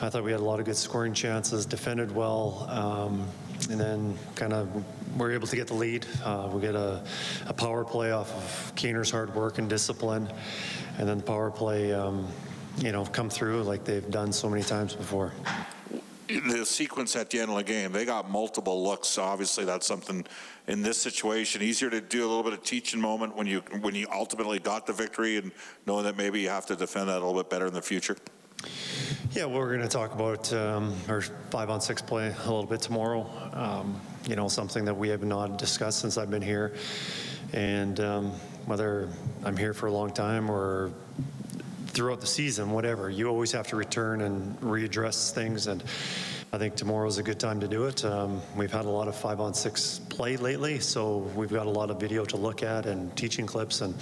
I thought we had a lot of good scoring chances, defended well, um, and then kind of were able to get the lead. Uh, we get a, a power play off of Keener's hard work and discipline, and then the power play, um, you know, come through like they've done so many times before. the sequence at the end of the game, they got multiple looks. Obviously, that's something in this situation easier to do a little bit of teaching moment when you when you ultimately got the victory and knowing that maybe you have to defend that a little bit better in the future. Yeah, we're going to talk about um, our five on six play a little bit tomorrow. Um, you know, something that we have not discussed since I've been here, and um, whether I'm here for a long time or throughout the season, whatever, you always have to return and readdress things. And I think tomorrow is a good time to do it. Um, we've had a lot of five on six play lately, so we've got a lot of video to look at and teaching clips, and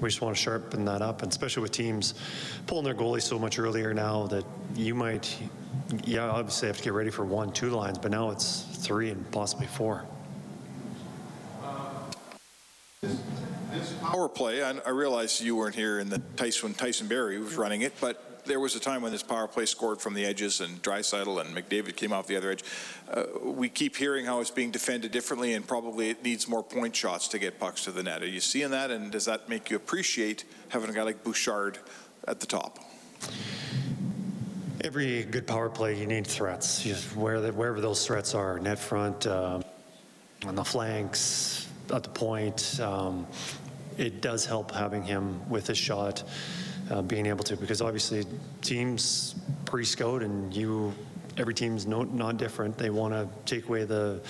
we just want to sharpen that up. And especially with teams pulling their goalie so much earlier now that you might, yeah, obviously have to get ready for one, two lines, but now it's three and possibly four. power play, I, I realize you weren't here in the Tyson, Tyson Barrie was running it, but there was a time when this power play scored from the edges and Draisaitl and McDavid came off the other edge. Uh, we keep hearing how it's being defended differently and probably it needs more point shots to get pucks to the net. Are you seeing that and does that make you appreciate having a guy like Bouchard at the top? Every good power play, you need threats. You, where the, wherever those threats are, net front, um, on the flanks, at the point, um, it does help having him with his shot, uh, being able to, because obviously teams pre-scout and you, every team's no, not different. They want to take away the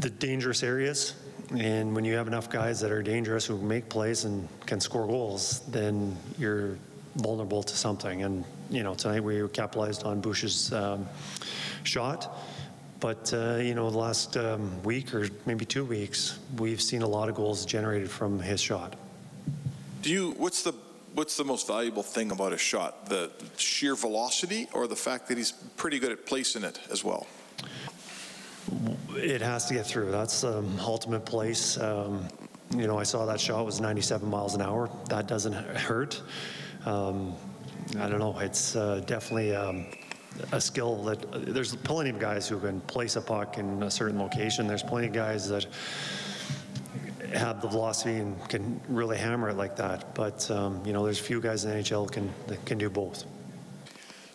the dangerous areas. And when you have enough guys that are dangerous who make plays and can score goals, then you're vulnerable to something. And you know, tonight we capitalized on Bouch's um, shot. But, uh, you know, the last um, week or maybe two weeks, we've seen a lot of goals generated from his shot. Do you, what's the, what's the most valuable thing about a shot? The sheer velocity or the fact that he's pretty good at placing it as well? It has to get through. That's the um, ultimate place. Um, you know, I saw that shot was 97 miles an hour. That doesn't hurt. Um, I don't know. It's uh, definitely um, a skill that there's plenty of guys who can place a puck in a certain location. There's plenty of guys that have the velocity and can really hammer it like that. But um, you know, there's a few guys in the NHL can that can do both.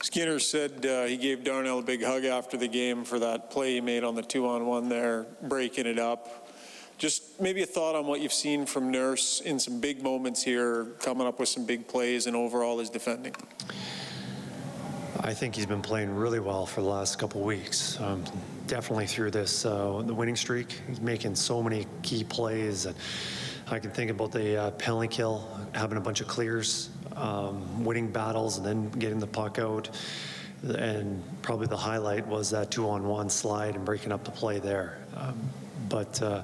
Skinner said uh, he gave Darnell a big hug after the game for that play he made on the two-on-one there, breaking it up. Just maybe a thought on what you've seen from Nurse in some big moments here, coming up with some big plays, and overall his defending. I think he's been playing really well for the last couple weeks. Um, definitely through this uh, the winning streak, he's making so many key plays. And I can think about the uh, penalty kill, having a bunch of clears, um, winning battles, and then getting the puck out. And probably the highlight was that two-on-one slide and breaking up the play there. Um, but uh,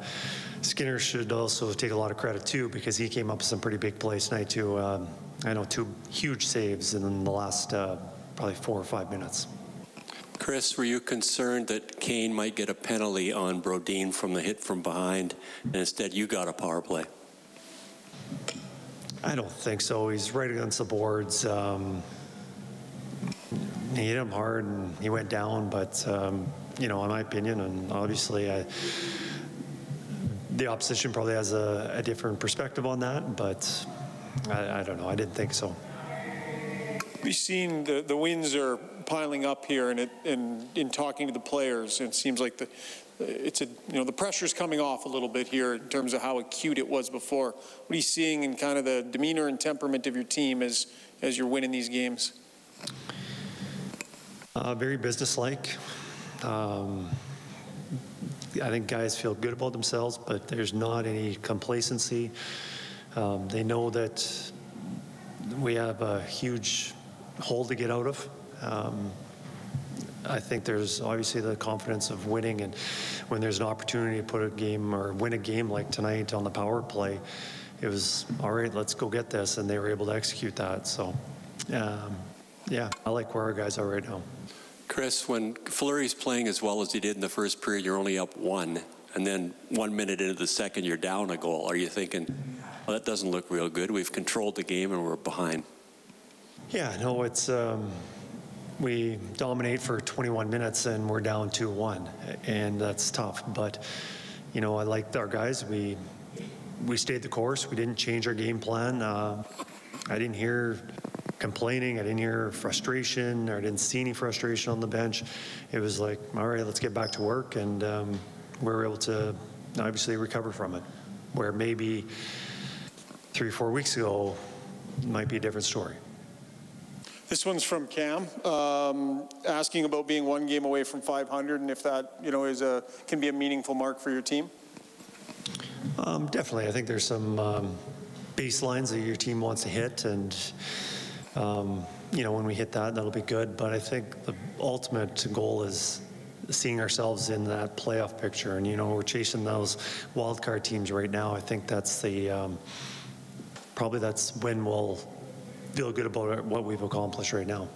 Skinner should also take a lot of credit too because he came up with some pretty big plays tonight too. Um, I know two huge saves in the last uh, probably four or five minutes. Chris, were you concerned that Kane might get a penalty on Brodin from the hit from behind, and instead you got a power play? I don't think so. He's right against the boards. Um, he hit him hard and he went down, but um, you know, in my opinion, and obviously, I, the opposition probably has a, a, different perspective on that, but I, I don't know. I didn't think so. We've seen the, the wins are piling up here, and, it, and in talking to the players, it seems like the it's a you know the pressure's coming off a little bit here in terms of how acute it was before. What are you seeing in kind of the demeanor and temperament of your team as as you're winning these games? Uh, very businesslike. Um, I think guys feel good about themselves, but there's not any complacency. Um, they know that we have a huge hole to get out of. Um, I think there's obviously the confidence of winning, and when there's an opportunity to put a game or win a game like tonight on the power play, it was all right. Let's go get this, and they were able to execute that. So, um, yeah, I like where our guys are right now. Chris, when Fleury's playing as well as he did in the first period, you're only up one, and then one minute into the second, you're down a goal. Are you thinking, well, that doesn't look real good? We've controlled the game and we're behind. Yeah, no, it's um, we dominate for 21 minutes and we're down 2-1, and that's tough. But, you know, I liked our guys. We, we stayed the course. We didn't change our game plan. Uh, I didn't hear complaining. I didn't hear frustration, or I didn't see any frustration on the bench. It was like, all right, let's get back to work, and um, we were able to obviously recover from it. Where maybe three, four weeks ago might be a different story. This one's from Cam, um, asking about being one game away from 500 and if that, you know, is a, can be a meaningful mark for your team. Um, definitely, I think there's some um, baselines that your team wants to hit, and um, you know when we hit that, that'll be good. But I think the ultimate goal is seeing ourselves in that playoff picture, and you know we're chasing those wild card teams right now. I think that's the um, probably that's when we'll feel good about what we've accomplished right now.